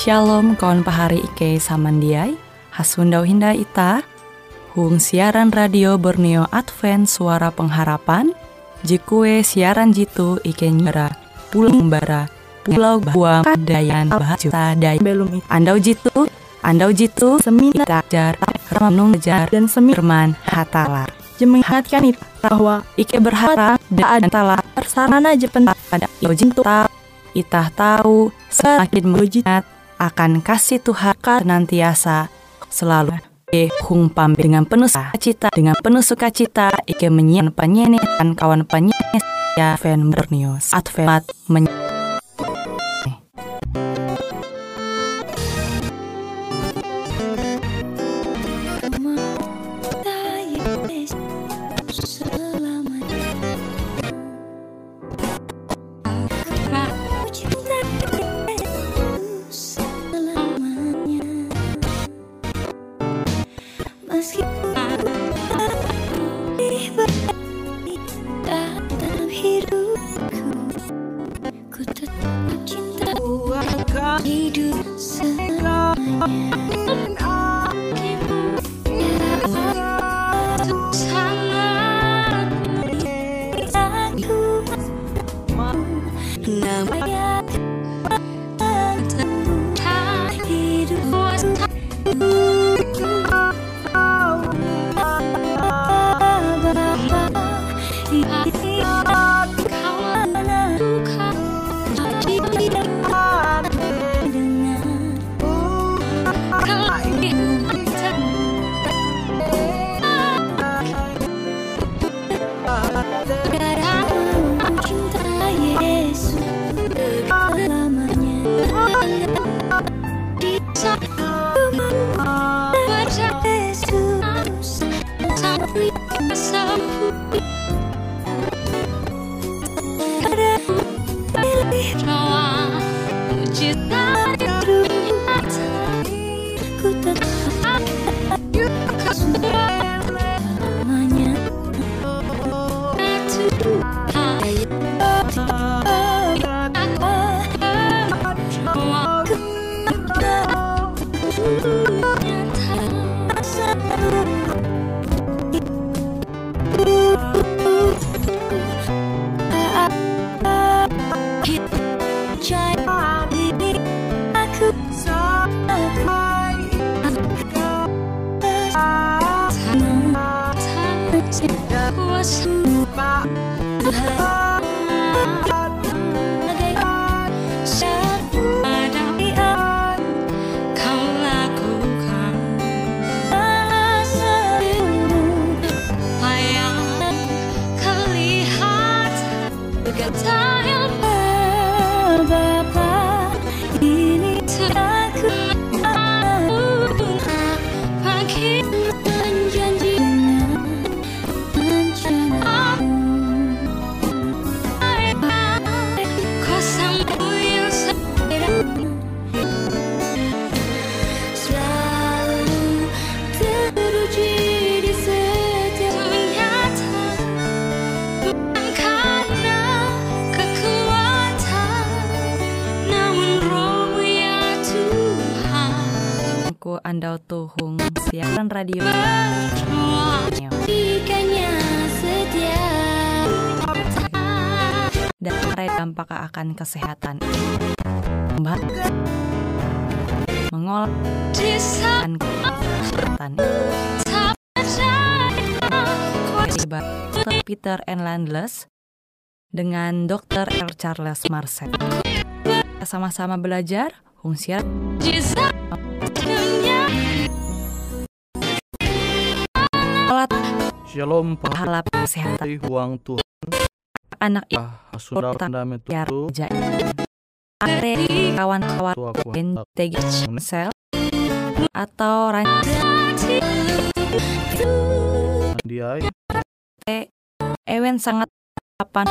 Shalom kawan pahari Ike samandiai. Hasundau Hinda Ita. Hung siaran radio Borneo Advent Suara Pengharapan. Jikue siaran jitu Ike nyara Pulau Bara Pulau Buang Dayan Bahajuta Dayan Belum. Andau jitu. Andau jitu Semi Jar Ramnung Jar Dan Semi Firman Hatalar. Jemengatkan itu bahwa Ike berharap dan antala tersarana jepen pada jitu Itah tahu semakin mujizat akan kasih Tuhan senantiasa selalu. Ike hung pam dengan penuh sukacita dengan penuh sukacita Ike menyiapkan penyanyian kawan penyanyi ya fan bernius. Advent men tuhung siaran radio dan dampak akan kesehatan. Mengolah. Dan kesehatan. Peter and Landless dengan Dr. R. Charles Marcel. Sama-sama belajar Hungsiar Alat Shalom pahala kesehatan. Huang Tuhan. Anak Sudah tanda biar metu jain are kawan-kawan. NTG sel atau rantai Dia ewen sangat kapan?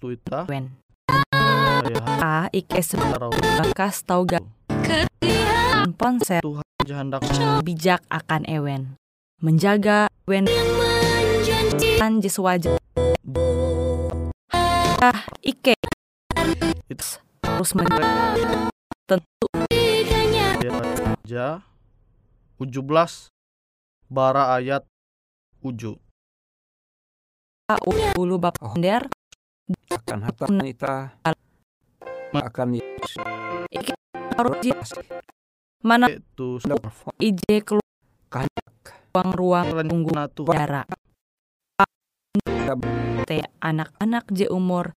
Tuita ewen. A ike Tarau bekas tau gak ponsel Tuhan jahandak bijak akan ewen menjaga ewen jes wajah ah ike. Itu terus men tentu. Aja 17 bara ayat uju. ulu bap Oh. der akan harta ita akan Yesus harus mana Itu ije keluar. Kanyak. Ruang-ruang tunggu udara. Teh anak-anak je umur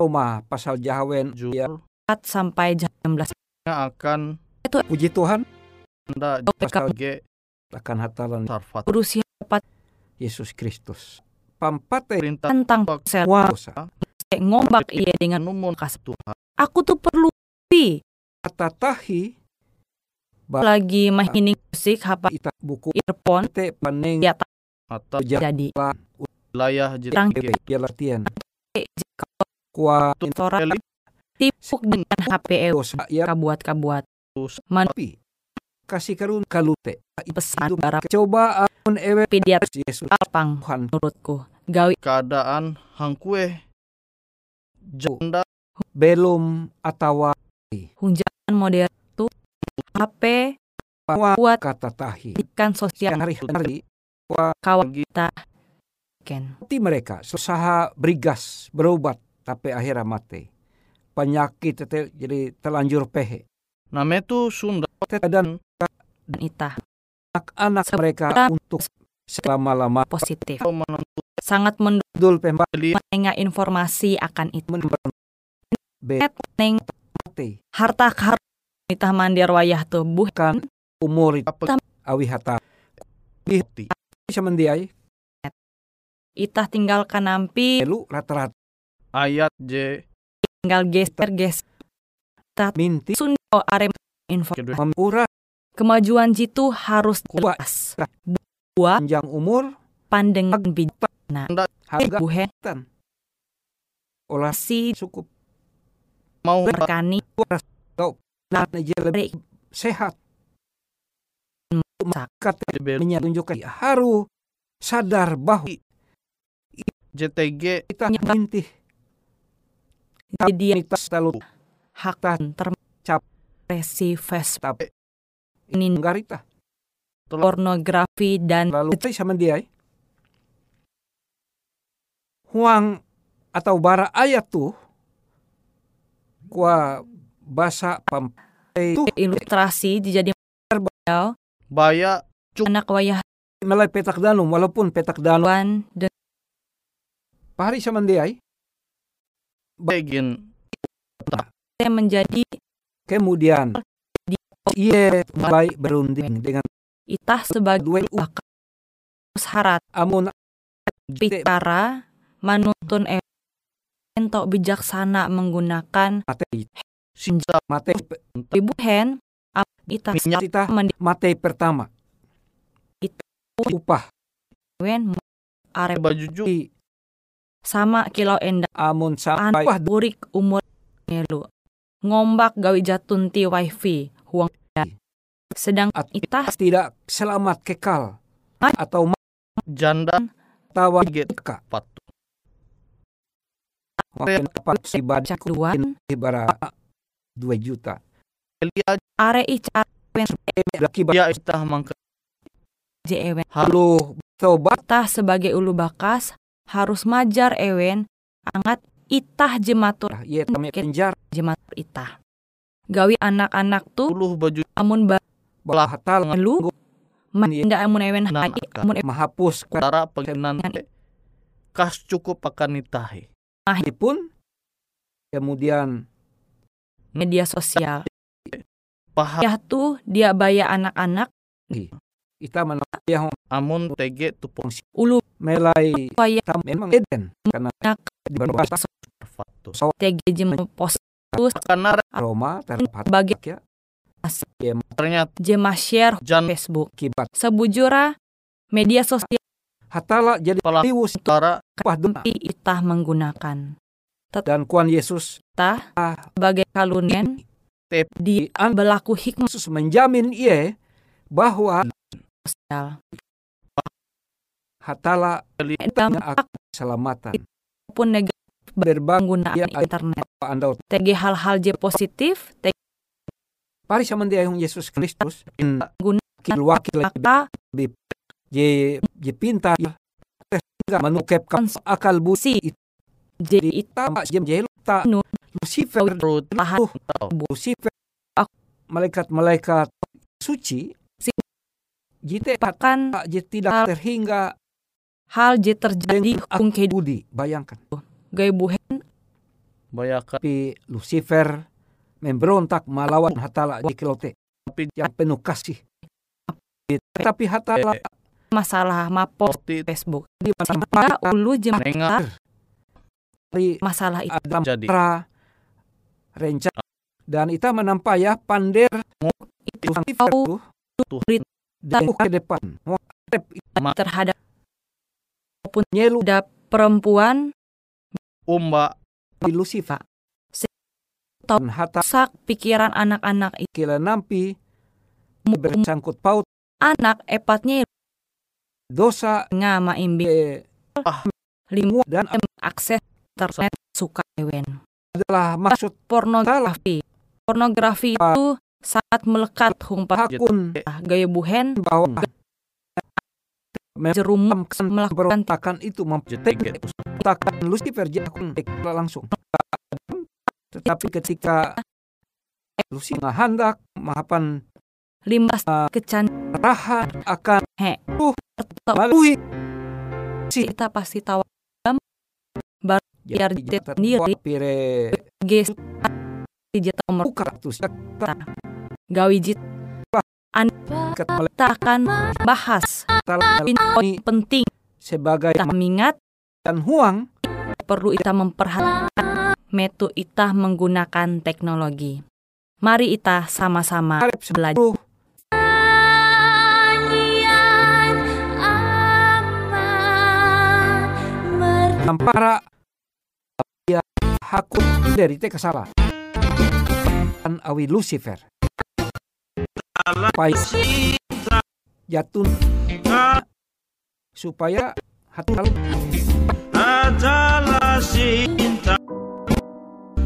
Roma pasal Jahawen ya. 4 4 sampai jam 16 akan puji Tuhan. Anda pasal G. Akan hatalan. Sarfat. Berusia dapat Yesus Kristus. Pampate perintah tentang kuasa ngombak iya dengan numun kas Tuhan. Aku tuh perlu. Pi kata tahi lagi mahining musik apa ita buku earphone te paneng Ya, atau jadi. Wilayah Terang. JTG ya latihan. Eh, kuah Tora Eli tipuk dengan HP ew dosa ya. kabuat-kabuat. Terus. man tapi kasih karun kalute pesan barap coba amun ewe. Pidiat Yesus alpang menurutku. Gawi keadaan hangkue janda. Belum atau hunjangan modern HP Wa- buat kata tahi. Ikan sosial. Hari-hari kawan lagi kita. Ken. Seperti mereka usaha berigas berobat tapi akhirnya mati. Penyakit tete jadi telanjur pehe. Nama itu Sunda. Dan dan itah anak-anak mereka untuk selama-lama positif. Sangat dul pembali beli. mendengar informasi akan itu. Bet neng mati. harta harta itah mandir wayah tuh buh kan? Umur awi hata bukti bisa mendiai? Itah tinggalkan nampi lu rata-rata. Ayat J. Tinggal geser geser. Minti. Sundo arem info. Kedua memurah kemajuan jitu harus Kuat. jelas buah panjang umur. Pandangan bijak. Harga. Buhen olah. Si. Cukup. Mau. Berkani. Dan aja lebih sehat. Beli menunjukkan harus sadar bahwa JTG kita mintih jadi kita selalu hak Cap. terpresi Facebook tapi ini garita. Pornografi dan lalu sama dia eh. huang atau bara ayat tuh kuah bahasa pam itu ilustrasi jadi model baya anak wayah melai petak danum walaupun petak danum wan dan pahari sama dia eh. begin menjadi kemudian iya mulai berunding dengan itah sebagai dua bakal syarat. Amun bicara menuntun e- entok bijaksana menggunakan sisa mate ibu hen kita mendiwen mate pertama. Itu. upah. Baju arep baju sama kilau endak amun sampai burik umur melu ngombak gawi jatunti wifi huang sedang At- itah tidak selamat kekal. Atau janda. Tawa Get. keka patu Makin apa si badak duan ibarat 2 juta. Are icar laki ya istah mangke je ewen halu tobat itah sebagai ulu bakas harus majar ewen angat itah jematur. Ya kami penjar. Jematur itah. Gawi anak-anak tuh puluh baju amun balah hatal balu manda amun ewen Nah, hai amun ewen mahapus tara pengenan kas cukup akan nitahi pun kemudian media sosial. Paham. Ya tuh dia baya anak-anak. Kita menang amun TG tupung si ulu. Melai tam memang eden karena di berbahasa fatu tg jem post karena Roma terdapat bagi ya ternyata jema share jan Facebook. kibat. Sebujura media sosial hatala jadi Pelaku. liwus tara pah duna itah menggunakan dan kuan Yesus tah sebagai kalunian Tep. di an berlaku hikmah Yesus menjamin ia bahwa sosial hatala akan keselamatan pun negatif berbangun ya internet anda TG hal-hal je positif TG pari sama dia yang Yesus Kristus in Guna- wakil Maka je je pinta ya sehingga menukepkan akal busi itu jadi itu ta jem je ta Nu- Lucifer tahu. Lucifer. Malaikat-malaikat. Suci. Si- jite bahkan je tidak terhingga. hal je terjadi kehidupan. budi bayangkan. Gaya buhen. Bayakan tapi Lucifer memberontak melawan hatala di kelote. Tapi yang penuh kasih. Tapi hatala masalah mapo Facebook. Di sehingga ulu jemata dari masalah itu. Adam jadi. Rencana dan kita menampaya pander itu tahu dan ke depan. Terhadap nyelu. ada perempuan. Umba. Di Lucifer. Tahu. hata sak pikiran anak-anak itu. Kila nampi bersangkut paut. Anak epatnya dosa. Ngama imbi eh, limu dan akses internet suka ewen. Adalah maksud pornografi. Pornografi itu sangat melekat humpa hakun gaya buhen. Bahwa jerum melakukan berontakan itu Jadi, mempertakan Lucifer jakun. Langsung. Tetapi ketika Lucifer hendak mahapan limbas kecan raha akan He. uh, Tetap. melalui kita pasti tahu Jatan sendiri. pire. Ges jeta nomor buka tuh gawi jit. Kat kita akan bahas poin penting. sebagai kita mengingat dan huang. perlu kita memperhatikan metu kita menggunakan teknologi. Mari kita sama-sama belajar. para hakun dari te kesalah dan awi Lucifer. Supaya jatuh supaya hati adalah cinta.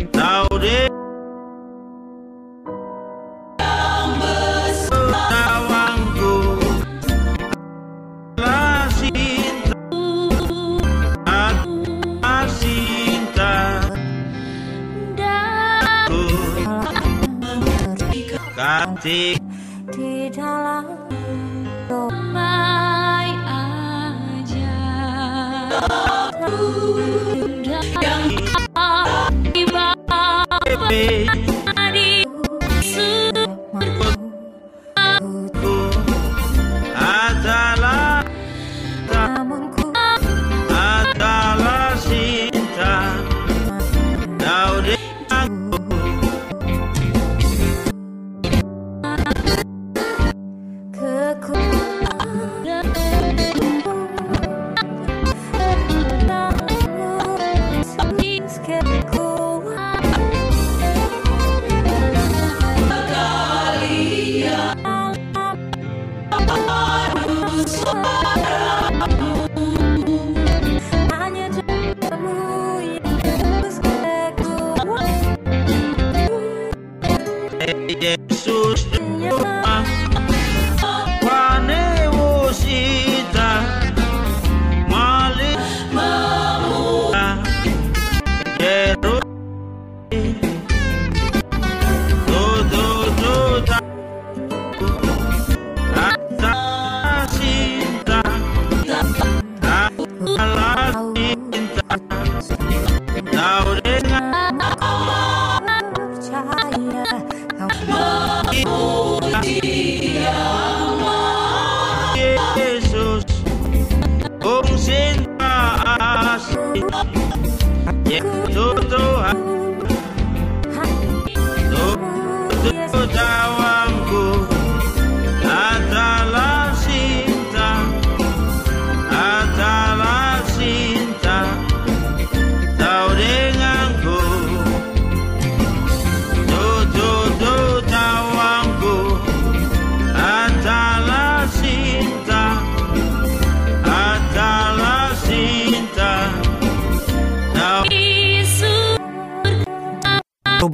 Tahu deh Katik di dalam domai aja. Yang tiba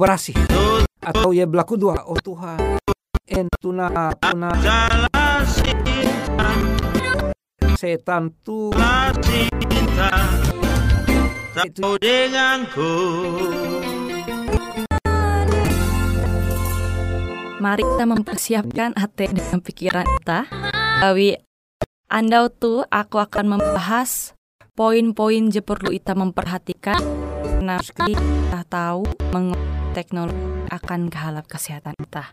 berasih. Atau ya berlaku dua. Oh Tuhan. En tuna setan tu. Tahu denganku. Mari kita mempersiapkan hati dan pikiran kita. Awi Anda tuh aku akan membahas poin-poin je perlu kita memperhatikan. Nah, kita tahu meng teknologi akan kehalap kesehatan kita.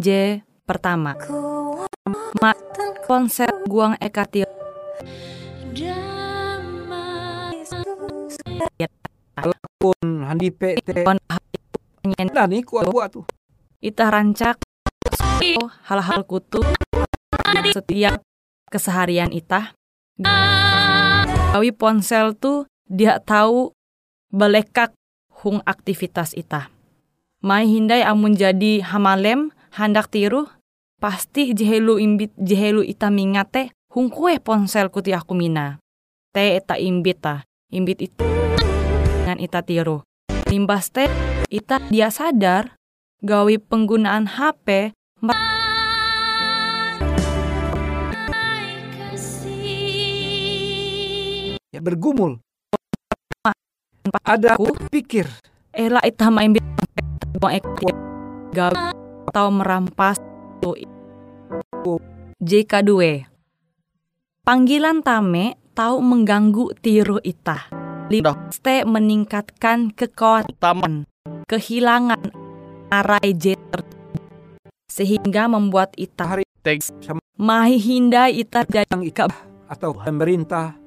J pertama, Ma- konsep guang ekatil damai pun handi pe te. Pengen. Dan ni ku buat tu. Ita rancak. Hal-hal kutu. Setiap keseharian ita. Gawi ponsel tuh dia tahu belekak hung aktivitas ita. Mai hindai amun jadi hamalem handak tiru pasti jehelu imbit jehelu ita mingate hung kue ponsel kuti aku mina. Te eta imbit ta, imbit itu dengan ita tiru. Limbas teh ita dia sadar gawi penggunaan HP ya bergumul ada aku. pikir. Ela gawi atau merampas tu JK2 Panggilan tame tahu mengganggu tiru ita. Liste meningkatkan kekuatan, kehilangan arai J ter- sehingga membuat ita hari mahi hindai ita jadi yang ikut atau pemerintah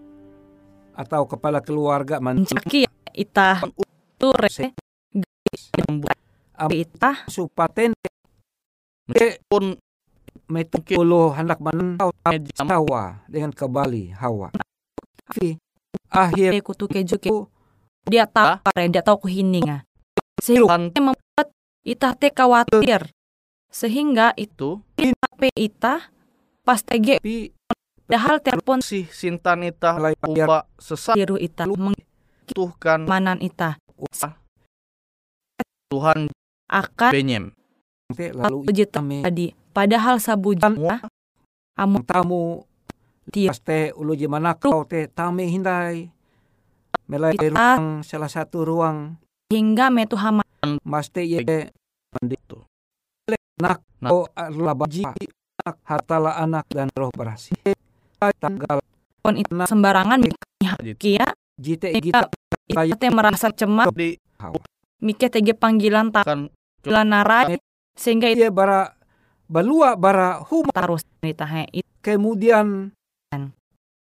atau kepala keluarga man mencaki ita ture Am- ita supaten pun puluh hendak menentau Hawa dengan kembali Hawa. Tapi akhir kutu keju ke dia tahu kare dia tahu kuhininga. Sehingga membuat ita teh khawatir. Sehingga itu itu? HP ita pas tege tapi padahal telepon si Sintan ita Mulai bayar. upa sesat. Tiru ita tuhkan mengmanan ita. Tuhan akan benyem lalu uji kami tadi. Padahal sabujan Wah, amun tamu Tiap. pas te ulu mana kau te tame hindai. Melai ruang salah satu ruang. Hingga metu hama mas te ye mandi Tuh. nak Nak. o adalah baji anak hartala anak dan roh berasi tanggal. Pon itu Nah. sembarangan kia jite ita kita ita teh merasa cemas. Di mikir tege panggilan tak kan narai. Sehingga itu ia bara balua bara huma tarus ita he. Itu kemudian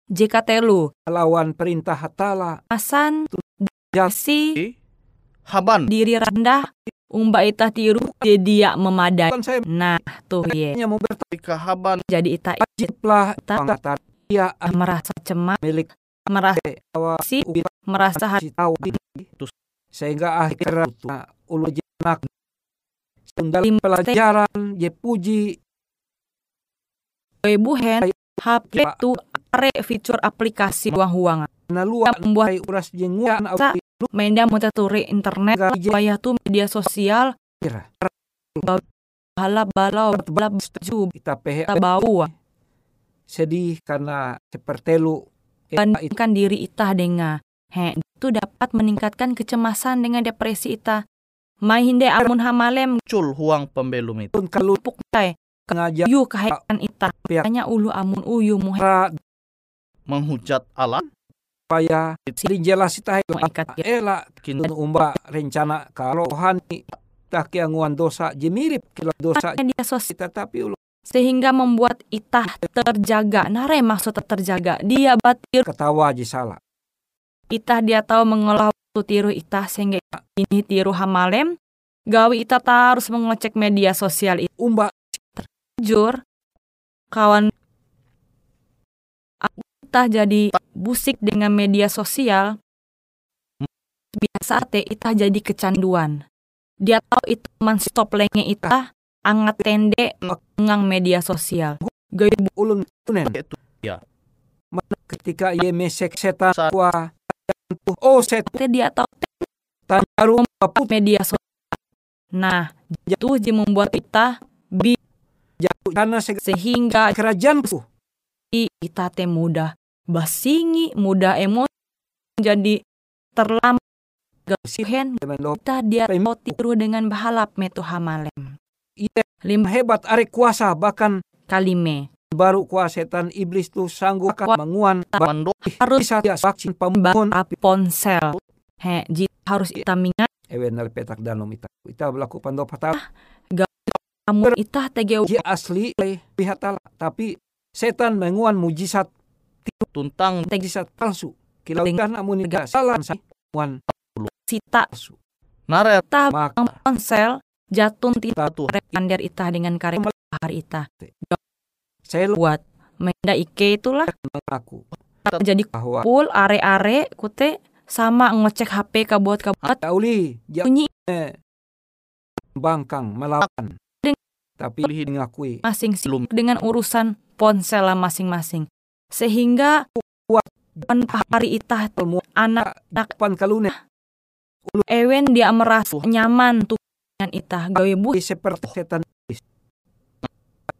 jika telu lawan perintah hatala asan jasi si haban. diri rendah umba ita tiru jadi dia memadai. Kan nah tuh ye ketika haban jadi ita bertaplah Ta- pangkatan ia merasa cemas. milik merasa si merasa hati sehingga akhirnya ulu jenak sundal Lim- pelajaran je puji ibu hen HP tu are fitur aplikasi huang-huang na luar membuat uras jenguan Menda mau turi internet supaya tuh media sosial bala balau bala baju kita bau sedih karena seperti lu bandingkan diri ita dengan he itu dapat meningkatkan kecemasan dengan depresi ita mai hinde amun hamalem muncul huang pembelum itu. pun kalau puk tai. Ngajar yu kahaikan ita Pihak. hanya ulu amun uyu muhe. Menghujat Allah. Supaya jelas kita ikat ela kini umba rencana kalau hani tak anguan dosa. Je mirip kila dosa. Media sosial kita tapi ulu sehingga membuat ita terjaga. Nare maksud terjaga? Dia batir. Ketawa je salah. Ita dia tahu mengolah waktu tiru ita sehingga ini tiru hamalem. Gawi ita ta harus mengecek media sosial itu umba. Jujur kawan aku ita jadi busik dengan media sosial. Biasa teh ita jadi kecanduan. Dia tahu itu man stop lenge ita angat tende ngang media sosial. Gaya ulun tunen. Itu mana ketika ye mesek setan Saat- wa oh setan. Teh dia tahu paput media sosial nah itu je membuat kita bi jatuh karena sehingga kerajaan tuh kita teh mudah basingi, mudah emosi jadi terlambat. Gasihen kita dia tiru dengan bahalap metu hamalem. Iya, Lima hebat arek kuasa bahkan kalime. baru kuasa setan iblis tuh sanggup akan menguan Mando harus dia vaksin pembunuh api ponsel. He, jit harus kita mingat. Ewen dari petak danom ita. Ita berlaku pando patah kamu itah tege dia asli oleh pihak tala. Tapi setan menguan mujizat tuntang. mujizat palsu. Kilau kan amun salah wan sita. palsu. Naret. Ta maka ponsel jatun tidak tatu kandir itah dengan karek hari itah. Saya buat menda ike itulah. Mengaku jadi bahwa full are-are kute sama ngecek HP kabuat kabuat Tauli bunyi. Bangkang melawan. Tapi mengakui masing Belum. dengan urusan ponsel masing-masing. Sehingga Kuat. pan hari itah ilmu anak pan kalune ewen dia merasa nyaman tuh dengan itah gawe bu seperti setan.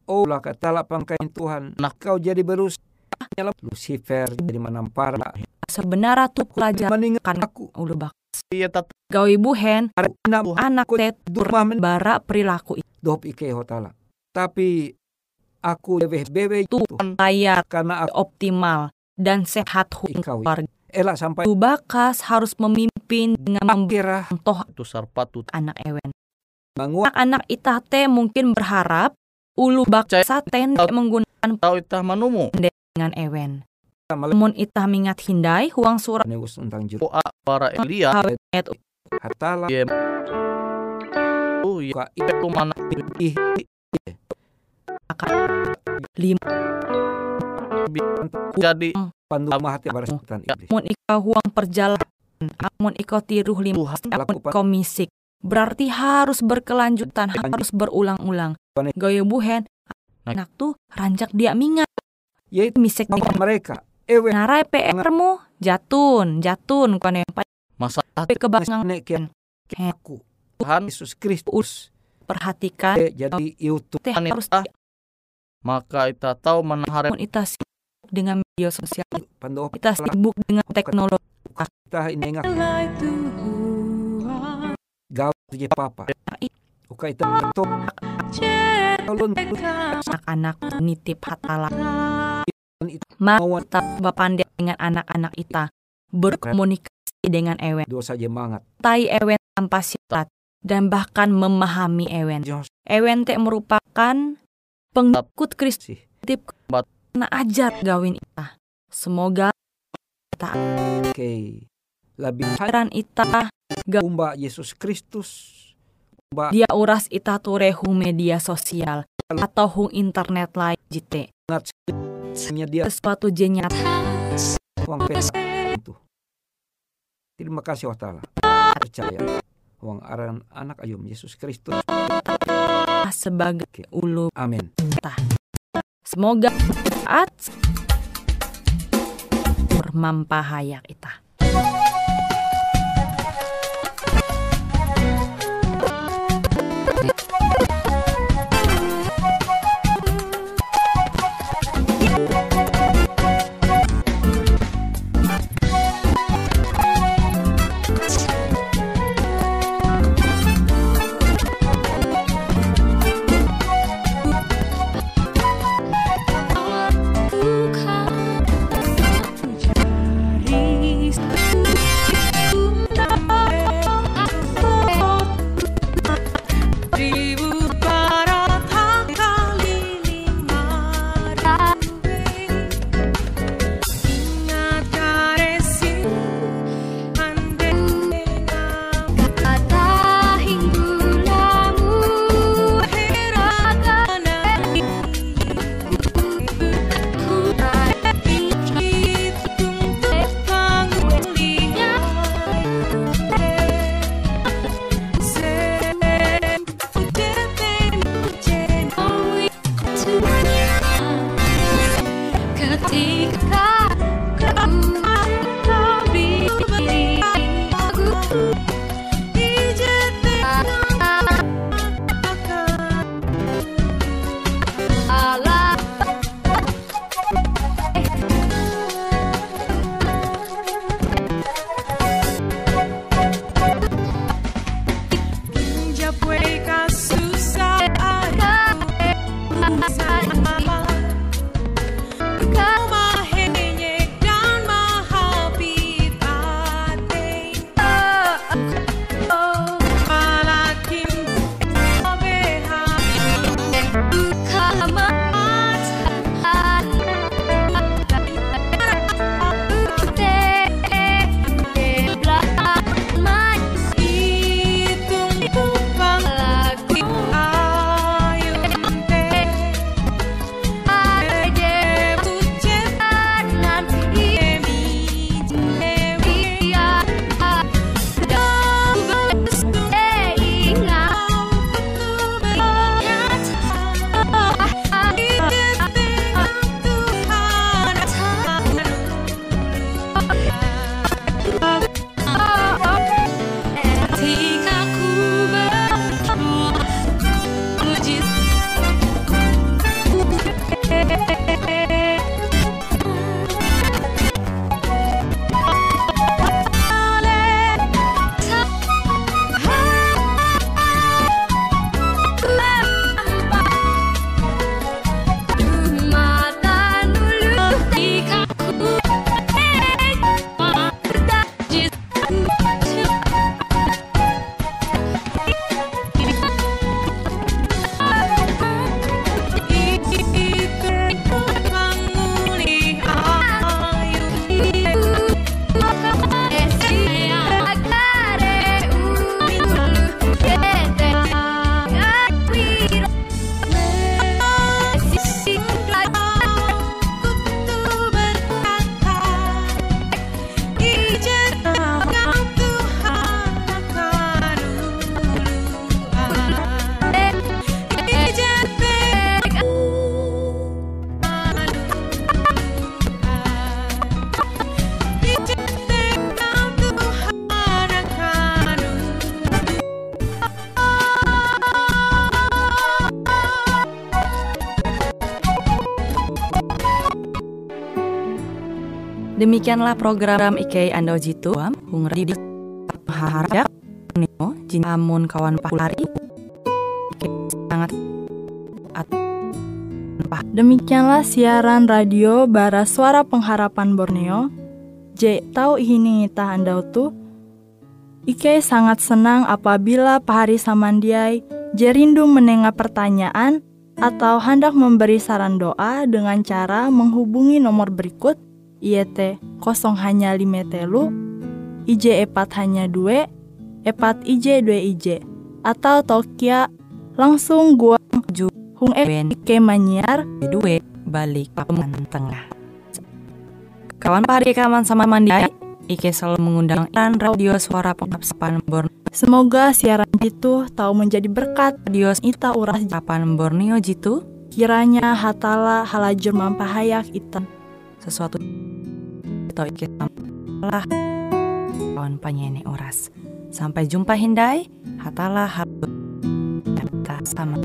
Oh lah kata pangkain Tuhan. Nah. kau jadi berus Lucifer jadi menampar sebenarnya tuh pelajar meninggalkan kan aku. ulu bak iya tatu gawe buhen. Anak tet men bara perilaku. Itu dop ike hotala. Tapi aku bebe bebe Tuh. itu layar karena aku optimal dan sehat keluarga. Elak sampai Tuh bakas harus memimpin dengan memberi akhirah. contoh tu sarpatu. anak ewen menguat anak-anak itah teh mungkin berharap ulu baksa ten menggunakan tau itah manumu? dengan ewen. Namun itah mingat hindai huang surat neus tentang juru doa para Elia. Hawet hatala oh iya. Ka itu mana? ih jadi pandu mahati barasan iblis. Amun ika huang perjalanan. Amun iko tiruh lima. Amun iko misik berarti harus berkelanjutan harus berulang-ulang. Gaya buhen. Anak tuh rancak dia mingat. Yaitu misik di mereka. Ewe. Narai PR mu jatun jatun kan yang masa tapi kebangang nek aku Tuhan Yesus Kristus. Perhatikan. Eh, jadi YouTube teh harus maka itah tahu menahare amun itah sibuk dengan media sosial. Kita sibuk dengan teknologi. Kita ini je papa. Uka itu. To ulun anak-anak nitip hatala Mari kita bapandai dengan anak-anak kita berkomunikasi dengan ewen, dosa je mangat. Tai ewen tanpa syarat dan bahkan memahami ewen. Ewen teh merupakan pengikut Kristus. Tip na ajat gawin ita. Semoga oke lebih peran ita umba Yesus Kristus. Dia uras ita turehu media sosial atau hung internet lain jite. hanya dia. Sesuatu jenyat. Uang pesa itu. Terima kasih wa ta'ala. Percaya uang aran anak ayum Yesus Kristus. Sebagai ulu. amin. Semoga saat bermampahayak ita. Demikianlah program IK Ando Jitu Hung Radio Harap Nino Jin Amun kawan pahulari sangat Demikianlah siaran radio Bara Suara Pengharapan Borneo. J tahu ini tah andau tu. Ike sangat senang apabila pahari samandiai jerindu menengah pertanyaan atau hendak memberi saran doa dengan cara menghubungi nomor berikut IET 0 hanya 5 telu IJ epat hanya 2 epat IJ 2 IJ atau Tokia langsung gua Ju hung e Ben Ike manyiar Due balik papan tengah. Kawan pahari kawan sama mandiai Ike selalu mengundang iran radio suara penghapsapan Borneo. Semoga siaran itu tahu menjadi berkat. Radio Ita uras Papan Borneo Jitu. Kiranya hatala halajur mampahayak ita sesuatu atau Ike salah kawan penyanyi oras. Sampai jumpa Hindai. Hatalah harus sama